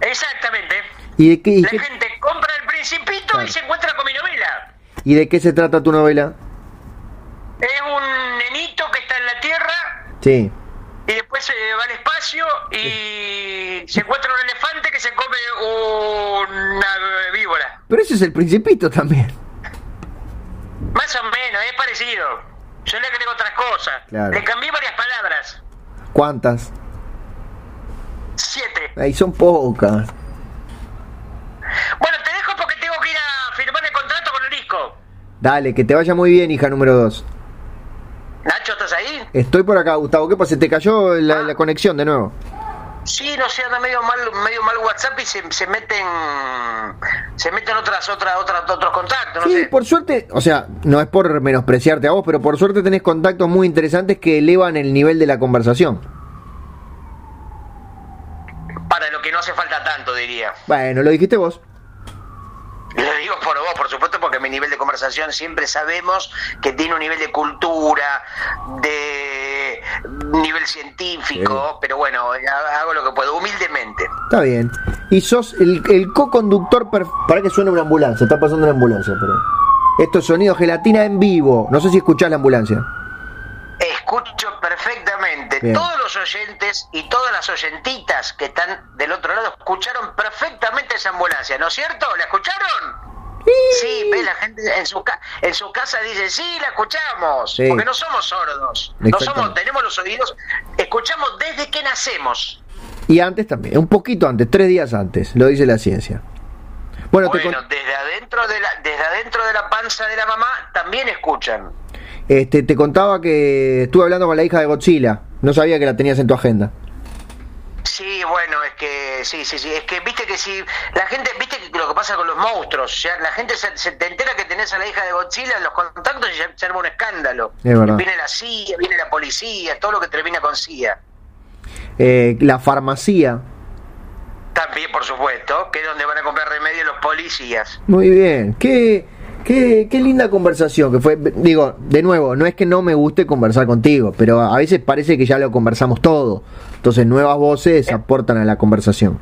Exactamente. ¿Y de qué, y La qué- gente compra el Principito Claro. y se encuentra con mi novela. y de qué se trata tu novela? Es un nenito que está en la Tierra Sí. y después se va al espacio y se encuentra un elefante que se come una víbora. Pero ese es el principito también. Más o menos, es parecido. Yo le agrego otras cosas. Claro. Le cambié varias palabras. ¿Cuántas? Siete. Ahí son pocas. Bueno, te dejo porque tengo que ir a firmar el contrato con el disco. Dale, que te vaya muy bien, hija número 2. Nacho, ¿estás ahí? Estoy por acá, Gustavo. ¿Qué pasa? ¿Se te cayó la, la conexión de nuevo? Sí, no sé, anda medio mal, medio mal WhatsApp y se, se meten se meten otras, otras, otras, otros contactos, no Sí, sé. por suerte, o sea, no es por menospreciarte a vos, pero por suerte tenés contactos muy interesantes que elevan el nivel de la conversación. Para lo que no hace falta tanto, diría. Bueno, lo dijiste vos. Por supuesto, porque mi nivel de conversación siempre sabemos que tiene un nivel de cultura, de nivel científico, Sí. pero bueno, hago lo que puedo, humildemente. Está bien. Y sos el, el co-conductor. Para que suene una ambulancia, está pasando una ambulancia, pero. Esto es sonido gelatina en vivo. No sé si escuchás la ambulancia. Escucho perfectamente. Bien. Todos los oyentes y todas las oyentitas que están del otro lado escucharon perfectamente esa ambulancia, ¿no es cierto? ¿La escucharon? Sí, ve la gente en su ca- en su casa dice, "Sí, la escuchamos", Sí. porque no somos sordos. No somos tenemos los oídos, escuchamos desde que nacemos. Y antes también, un poquito antes, tres días antes, lo dice la ciencia. Bueno, te Bueno, con- desde adentro de la desde adentro de la panza de la mamá también escuchan. este, te contaba que estuve hablando con la hija de Godzilla. No sabía que la tenías en tu agenda. Sí, bueno, es que sí, sí, sí, es que viste que si la gente, viste que lo que pasa con los monstruos, ya la gente se, se te entera que tenés a la hija de Godzilla en los contactos y ya se arma un escándalo. Es verdad. Viene la CIA, viene la policía, todo lo que termina con CIA. Eh, la farmacia. También, por supuesto, que es donde van a comprar remedio los policías. Muy bien. Qué, qué, qué linda conversación que fue. Digo, de nuevo, no es que no me guste conversar contigo, pero a veces parece que ya lo conversamos todo. Entonces, nuevas voces aportan a la conversación.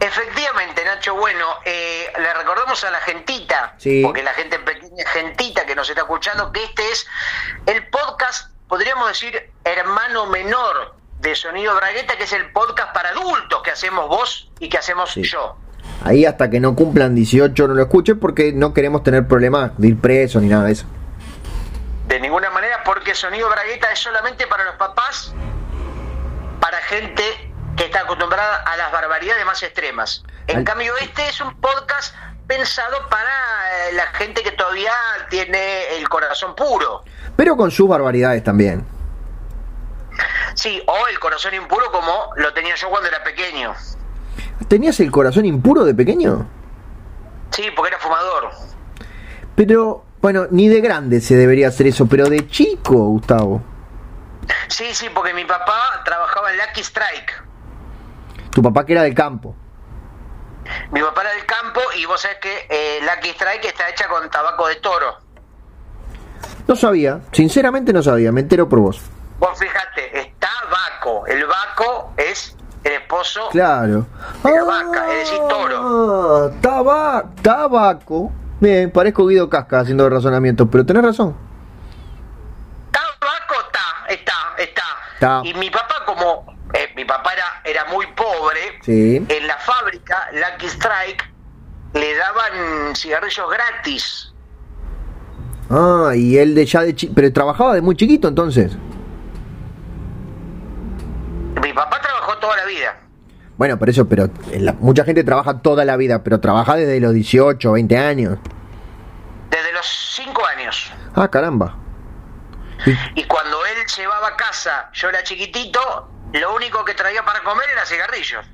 Efectivamente, Nacho, bueno, eh, le recordamos a la gentita, Sí. porque la gente pequeña, gentita que nos está escuchando, que este es el podcast, podríamos decir, hermano menor de Sonido Bragueta, que es el podcast para adultos que hacemos vos y que hacemos Sí. yo. Ahí hasta que no cumplan 18 no lo escuchen porque no queremos tener problemas de ir preso ni nada de eso. De ninguna manera, porque Sonido Bragueta es solamente para los papás, para gente que está acostumbrada a las barbaridades más extremas. En Al- cambio, este es un podcast pensado para eh, la gente que todavía tiene el corazón puro. Pero con sus barbaridades también. Sí, o el corazón impuro como lo tenía yo cuando era pequeño. ¿Tenías el corazón impuro de pequeño? Sí, porque era fumador. Pero, bueno, ni de grande se debería hacer eso, pero de chico, Gustavo. Sí, sí, porque mi papá trabajaba en Lucky Strike. Tu papá que era del campo. Mi papá era del campo y vos sabés que eh, Lucky Strike está hecha con tabaco de toro. No sabía, sinceramente no sabía, me entero por vos. Vos fíjate, está Baco. El Baco es esposo claro. de la es decir, toro. Ah, tabaco. Bien, parezco Guido Casca haciendo el razonamiento, pero tenés razón. Tabaco está, está, está. Y mi papá, como eh, mi papá era, era muy pobre, en la fábrica Lucky Strike le daban cigarrillos gratis. Ah, y él de ya de chi pero trabajaba de muy chiquito entonces. Papá trabajó toda la vida. Bueno, por eso, pero la- mucha gente trabaja toda la vida, pero trabaja desde los 18, 20 años. Desde los 5 años. Ah, caramba. Y cuando él llevaba a casa, yo era chiquitito, lo único que traía para comer era cigarrillos.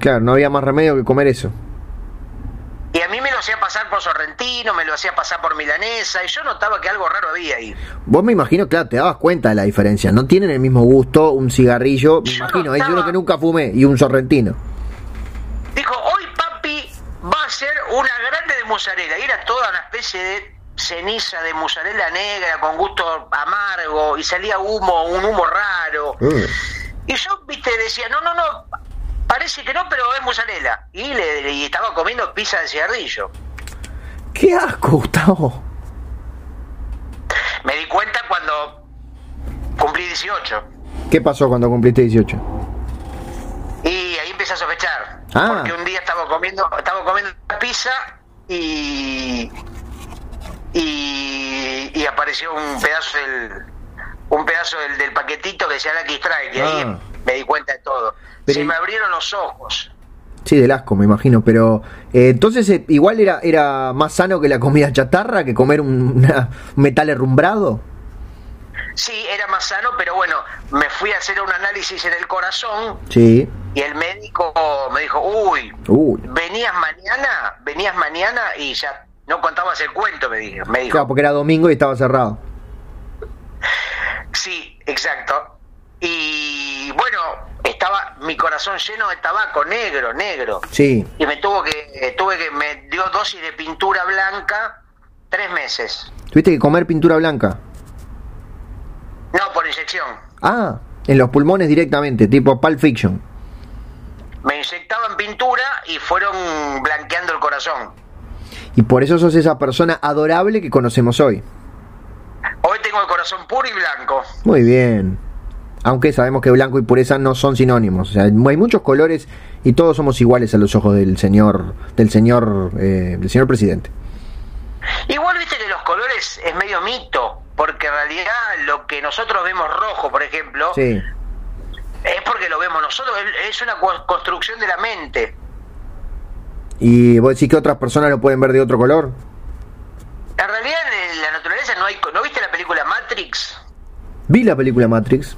Claro, no había más remedio que comer eso. Y a mí me lo hacía pasar por sorrentino, me lo hacía pasar por milanesa, y yo notaba que algo raro había ahí. Vos me imagino, claro, te dabas cuenta de la diferencia. No tienen el mismo gusto un cigarrillo, me Yo imagino, es notaba- uno que nunca fumé y un sorrentino. Dijo, hoy papi va a ser una grande de mozzarella. Y era toda una especie de ceniza de mozzarella negra con gusto amargo y salía humo, un humo raro. Y yo, viste, decía, no, no, no, parece que no, pero es mozzarella. Y, le, y estaba comiendo pizza de cigarrillo. ¡Qué asco, Gustavo! Me di cuenta cuando cumplí 18. ¿Qué pasó cuando cumpliste 18? Y ahí empecé a sospechar. Ah. Porque un día estaba comiendo, estaba comiendo pizza y, y, y apareció un pedazo del un pedazo del, del paquetito que decía Lucky Strike y ahí Ah. Me di cuenta de todo. Pero Se me abrieron los ojos. Sí, del asco, me imagino, pero eh, entonces eh, igual era, era más sano que la comida chatarra, que comer un, una- metal herrumbrado. Sí, era más sano, pero bueno, me fui a hacer un análisis en el corazón Sí. y el médico me dijo, uy, Uy. venías mañana, venías mañana y ya no contabas el cuento, me dijo. Me dijo. Claro, porque era domingo y estaba cerrado. Sí, exacto. Y bueno, estaba mi corazón lleno de tabaco, negro, negro. Sí. Y me tuvo que, tuve que, me dio dosis de pintura blanca tres meses. Tuviste que comer pintura blanca. No, por inyección. Ah, en los pulmones directamente, tipo Pulp Fiction. Me inyectaban pintura y fueron blanqueando el corazón. Y por eso sos esa persona adorable que conocemos hoy. Hoy tengo el corazón puro y blanco. Muy bien. Aunque sabemos que blanco y pureza no son sinónimos. O sea, hay muchos colores y todos somos iguales a los ojos del señor, del señor, eh, del señor presidente. Igual viste que los colores es medio mito, porque en realidad lo que nosotros vemos rojo, por ejemplo, Sí. es porque lo vemos nosotros, es- una construcción de la mente. ¿Y vos decís que otras personas lo pueden ver de otro color? En realidad en la naturaleza no hay... ¿No viste la película Matrix? Vi la película Matrix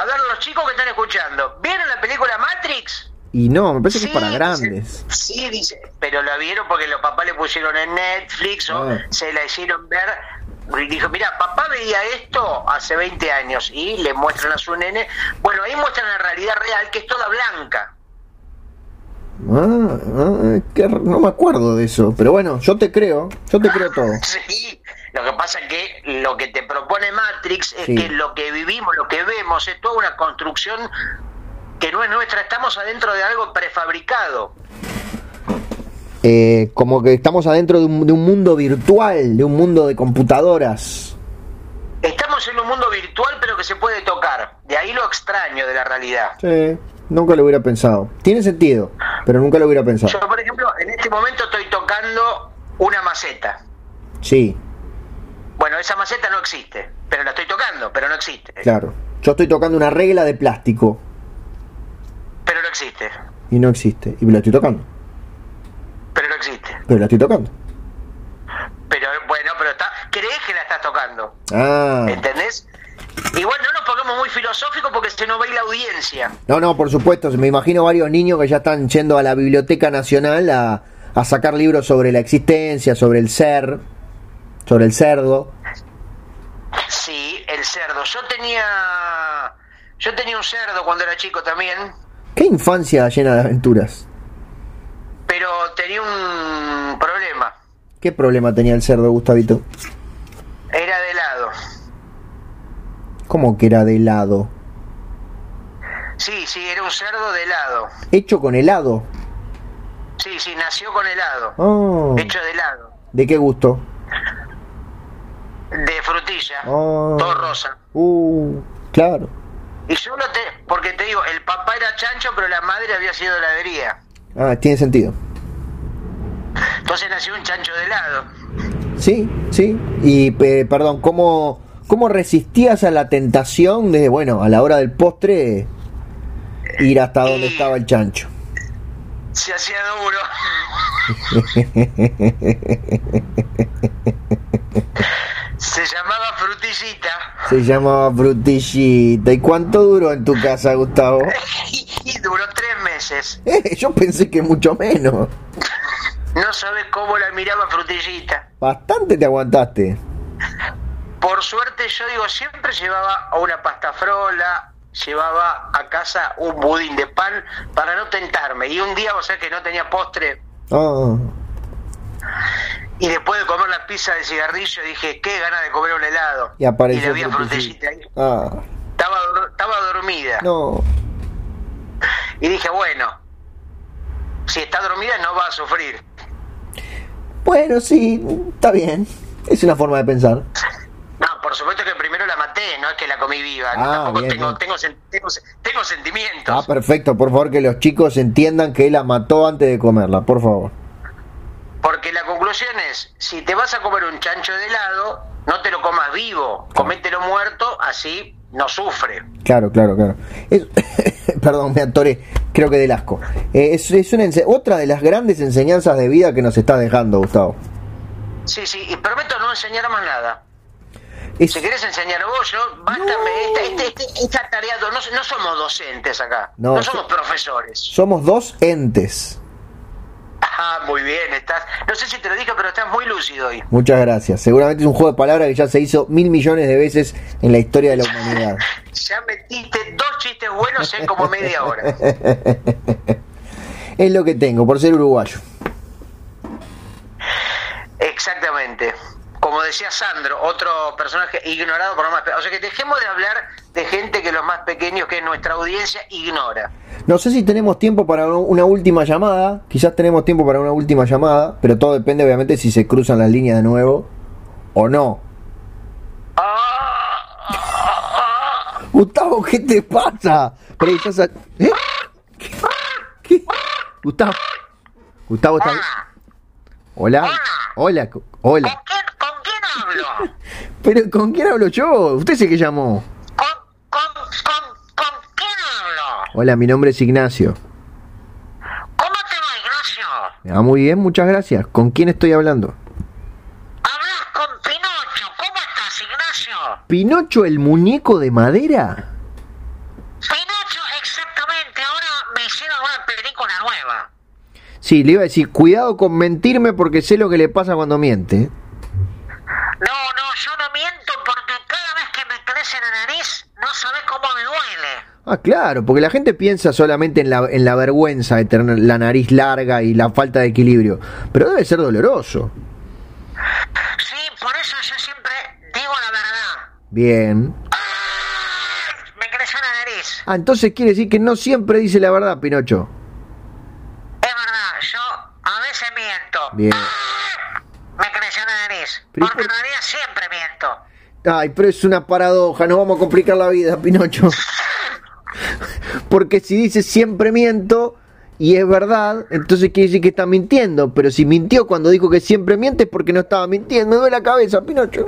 A ver, los chicos que están escuchando, ¿vieron la película Matrix? y no, me parece que es para dice- grandes. sí, dice, pero la vieron porque los papás le pusieron en Netflix o Ah. se la hicieron ver. Y dijo, mira, papá veía esto hace 20 años y le muestran a su nene. Bueno, ahí muestran la realidad real que es toda blanca. Ah, ah, qué r- no me acuerdo de eso, pero bueno, yo te creo, yo te creo todo. Sí, lo que pasa es que lo que te propone Matrix es Sí. que lo que vivimos, lo que vemos, es toda una construcción que no es nuestra, estamos adentro de algo prefabricado. Eh, como que estamos adentro de un, de un mundo virtual, de un mundo de computadoras. Estamos en un mundo virtual pero que se puede tocar, de ahí lo extraño de la realidad. Sí, nunca lo hubiera pensado. Tiene sentido, pero nunca lo hubiera pensado. Yo, por ejemplo, en este momento estoy tocando una maceta. Sí, Bueno, esa maceta no existe, pero la estoy tocando, pero no existe. claro. Yo estoy tocando una regla de plástico Pero no existe, y no existe. Y la estoy tocando, pero no existe. pero la estoy tocando. Pero bueno, pero está, crees que la estás tocando. Ah, ¿Entendés? Igual no nos pongamos muy filosóficos porque se nos va a ir la audiencia. no, no, por supuesto. Me imagino varios niños que ya están yendo a la Biblioteca Nacional a, a sacar libros sobre la existencia, sobre el ser, sobre el cerdo. Sí, el cerdo. Yo tenía. Yo tenía un cerdo cuando era chico también, Qué infancia llena de aventuras. pero tenía un problema. ¿Qué problema tenía el cerdo, Gustavito? Era de helado. ¿Cómo que era de helado? Sí, sí, era un cerdo de helado. Hecho con helado. Sí, sí, nació con helado. Oh, Hecho de helado. ¿De qué gusto? De frutilla. Oh. Todo rosa. Uh, Claro. Y yo lo te, porque te digo, el papá era chancho, pero la madre había sido heladería. Ah, tiene sentido. Entonces nació un chancho de helado. Sí, sí. Y, eh, perdón, ¿cómo, ¿cómo resistías a la tentación de, bueno, a la hora del postre, ir hasta donde Y- estaba el chancho? Se hacía duro. Se llamaba frutillita. Se llamaba frutillita. ¿Y cuánto duró en tu casa, Gustavo? Y duró tres meses. Eh, yo pensé que mucho menos. No sabes cómo la miraba frutillita. Bastante te aguantaste. Por suerte, yo digo, siempre llevaba una pasta frola, llevaba a casa un budín de pan para no tentarme. Y un día, o sea que no tenía postre, Ah, y después de comer la pizza de cigarrillo dije, qué ganas de comer un helado. y apareció le había frutillita ahí. Ah, Estaba, estaba dormida. no. Y dije, bueno, si está dormida no va a sufrir. Bueno, sí, está bien. Es una forma de pensar. No, por supuesto que primero la maté, no es que la comí viva. Ah, Tampoco bien, tengo, bien. Tengo, tengo sentimientos. Ah, perfecto. Por favor, que los chicos entiendan que él la mató antes de comerla, por favor. Porque la conclusión es, si te vas a comer un chancho de helado, no te lo comas vivo, comételo muerto, así no sufre. Claro, claro, claro. Es- perdón, me atoré. Creo que del asco. Eh, es es una otra de las grandes enseñanzas de vida que nos está dejando, Gustavo. Sí, sí, y prometo no enseñar más nada. Es- Si querés enseñar vos, yo, bástame, esta, este- este- esta tarea, no, no somos docentes acá, No, no, so- somos profesores. somos dos entes. Ah, muy bien, estás, no sé si te lo dije, pero estás muy lúcido hoy. Muchas gracias. Seguramente es un juego de palabras que ya se hizo mil millones de veces en la historia de la humanidad. Ya metiste dos chistes buenos en como media hora. es lo que tengo, por ser uruguayo. Exactamente. Como decía Sandro, otro personaje ignorado por los más pequeños. O sea que dejemos de hablar de gente que los más pequeños, que nuestra audiencia ignora. No sé si tenemos tiempo para una última llamada. Quizás tenemos tiempo para una última llamada, pero todo depende obviamente si se cruzan las líneas de nuevo o no. Ah, Gustavo, ¿qué te pasa? Pero estás a- ¿Eh? ¿Qué? ¿Qué? Gustavo. Gustavo está Hola. Hola. co- Hola. Hablo? Pero ¿con quién hablo yo? Usted es el que llamó. ¿Con, con, con, con quién hablo? Hola, mi nombre es Ignacio. ¿Cómo te va, Ignacio? Ah, muy bien, muchas gracias. ¿Con quién estoy hablando? Hablas con Pinocho. ¿Cómo estás, Ignacio? ¿Pinocho el muñeco de madera? Pinocho, exactamente. Ahora me hicieron una película nueva. Sí, le iba a decir, cuidado con mentirme porque sé lo que le pasa cuando miente. No, no, yo no miento porque cada vez me crece la nariz, no sabes cómo me duele. Ah, claro, porque la gente piensa solamente en la, en la vergüenza de tener la nariz larga y la falta de equilibrio, pero debe ser doloroso. Sí, por eso yo siempre digo la verdad. Bien. ¡Ah! Me creció la nariz. Ah, entonces quiere decir que no siempre dice la verdad, Pinocho. Es verdad, yo a veces miento. Bien. ¡Ah! Me creció la nariz. Pero ¿y Porque en realidad siempre. Ay, pero es una paradoja, nos vamos a complicar la vida, Pinocho. Porque si dice siempre miento y es verdad, entonces quiere decir que está mintiendo. Pero si mintió cuando dijo que siempre miente es porque no estaba mintiendo. Me duele la cabeza, Pinocho.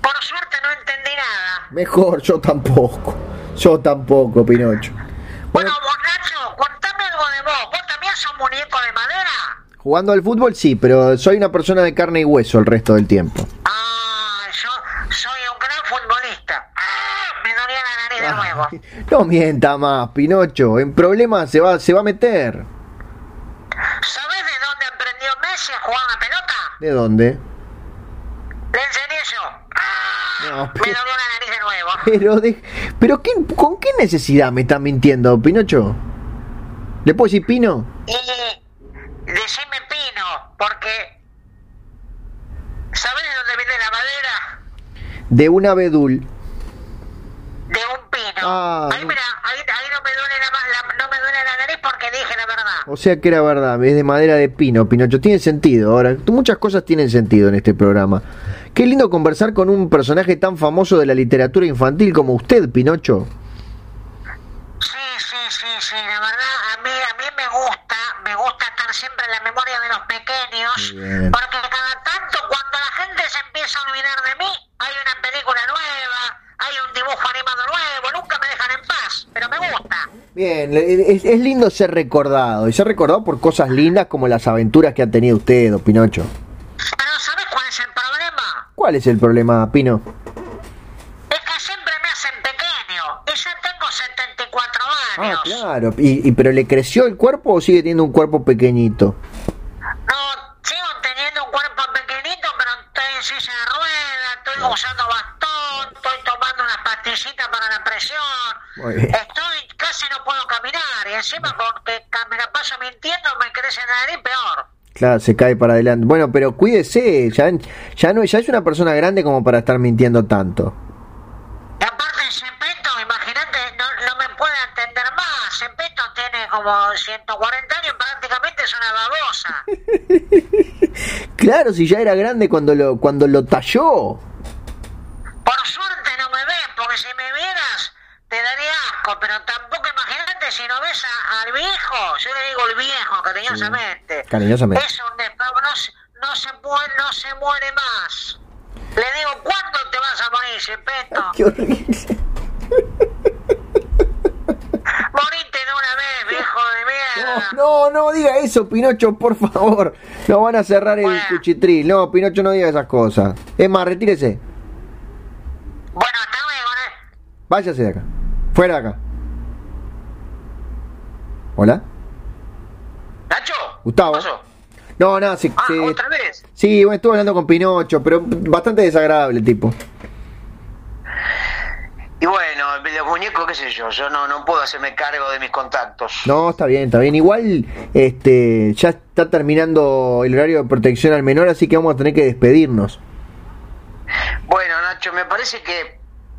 Por suerte no entendí nada. Mejor, yo tampoco. Yo tampoco, Pinocho. Bueno, Bueno, Bonacho, contame algo de vos. ¿Vos también sos muñeco de madera? jugando al fútbol sí, pero soy una persona de carne y hueso el resto del tiempo. Ah, yo soy un gran futbolista. Ah, me dolía la nariz de nuevo. No mienta más, Pinocho. En problemas se va, se va a meter. ¿Sabés de dónde aprendió Messi a jugar la pelota? ¿De dónde? Le enseñé yo. Ah, No, me pero- dolió la nariz de nuevo. Pero, de, pero ¿qué, ¿con qué necesidad me está mintiendo, Pinocho? ¿Le puedo decir Pino? Y decime Pino, porque... ¿Sabés de dónde viene la madera? De un abedul. Ah, ahí no. mira, ahí, ahí no me duele la, ma- la- no me duele la nariz porque dije la verdad. O sea que era verdad, es de madera de pino, Pinocho. Tiene sentido. Ahora, muchas cosas tienen sentido en este programa. Qué lindo conversar con un personaje tan famoso de la literatura infantil como usted, Pinocho. Sí, sí, sí, sí, la verdad, a mí, a mí me gusta, me gusta estar siempre en la memoria de los pequeños, Bien. porque cada tanto cuando la gente se empieza a olvidar de mí, hay una película nueva, hay un dibujo animado nuevo, nunca me dejan en paz, pero me gusta. Bien, es, es lindo ser recordado y ser recordado por cosas lindas como las aventuras que ha tenido usted, don Pinocho. Pero ¿sabes cuál es el problema? ¿Cuál es el problema, Pino? Es que siempre me hacen pequeño, y yo tengo 74 Ah, años. claro. ¿Y, y- pero le creció el cuerpo o sigue teniendo un cuerpo pequeñito? No, sigo teniendo un cuerpo pequeñito, pero estoy en silla de ruedas, estoy usando estoy tomando unas Estoy, casi no puedo caminar, y encima porque ca- me la paso mintiendo, me crece la nariz peor. Claro, se cae para adelante. Bueno, pero cuídese, ya, ya no ya es una persona grande como para estar mintiendo tanto. Y aparte, Zepeto, imagínate, no, no me puede atender más. Zepeto tiene como 140 años, prácticamente es una babosa. Claro, si ya era grande cuando lo cuando lo talló. Por suerte no me ves, porque si me vieras te daría asco, pero tampoco imagínate si no ves a- al viejo, yo le digo el viejo cariñosamente. Cariñosamente. Es un despro- no, se- no se muere, no se muere más. Le digo, ¿cuándo te vas a morir, Chepeto? Qué horrible. Morite de una vez, viejo de mierda. No, no, no diga eso, Pinocho, por favor. No van a cerrar el cuchitril. No, Pinocho, no diga esas cosas. Es más, retírese. Bueno, hasta. Váyase de acá. Fuera de acá. Hola. Nacho, Gustavo. ¿qué pasó? No, no, sí, Ah, sí. otra vez. Sí, bueno, estuve hablando con Pinocho, pero bastante desagradable el tipo. Y bueno, los muñecos, qué sé yo, yo no, no puedo hacerme cargo de mis contactos. No, está bien, está bien. Igual, este, ya está terminando el horario de protección al menor, así que vamos a tener que despedirnos. Bueno, Nacho, me parece que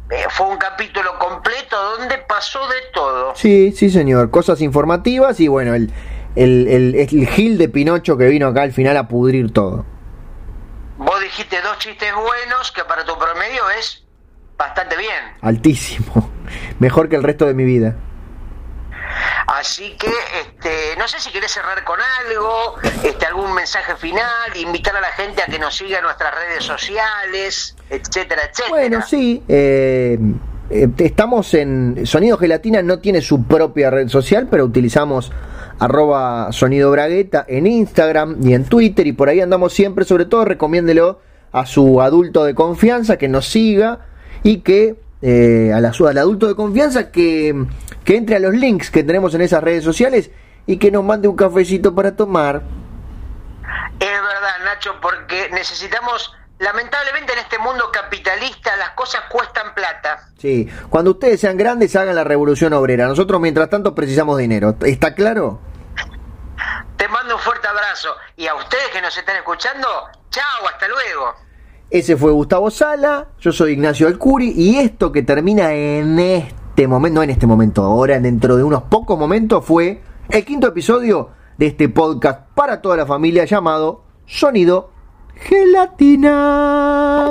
eh, fue un capítulo completo donde pasó de todo. Sí, sí, señor. Cosas informativas y bueno, el, el, el, el Gil de Pinocho que vino acá al final a pudrir todo. Vos dijiste dos chistes buenos que para tu promedio es bastante bien. Altísimo. Mejor que el resto de mi vida. Así que, este, no sé si querés cerrar con algo, este, algún mensaje final, invitar a la gente a que nos siga en nuestras redes sociales, etcétera, etcétera. Bueno, sí. eh, eh, estamos en. Sonido Gelatina no tiene su propia red social, pero utilizamos arroba sonido bragueta en Instagram y en Twitter y por ahí andamos siempre. Sobre todo, recomiéndelo a su adulto de confianza que nos siga y que. Eh, a la, al adulto de confianza que, que entre a los links que tenemos en esas redes sociales y que nos mande un cafecito para tomar. Es verdad, Nacho, porque necesitamos, lamentablemente en este mundo capitalista las cosas cuestan plata. Sí, cuando ustedes sean grandes hagan la revolución obrera. Nosotros mientras tanto precisamos dinero. ¿Está claro? Te mando un fuerte abrazo y a ustedes que nos están escuchando, chao, hasta luego. Ese fue Gustavo Sala, yo soy Ignacio Alcuri y esto que termina en este momento, no en este momento, ahora dentro de unos pocos momentos fue el quinto episodio de este podcast para toda la familia llamado Sonido Gelatina.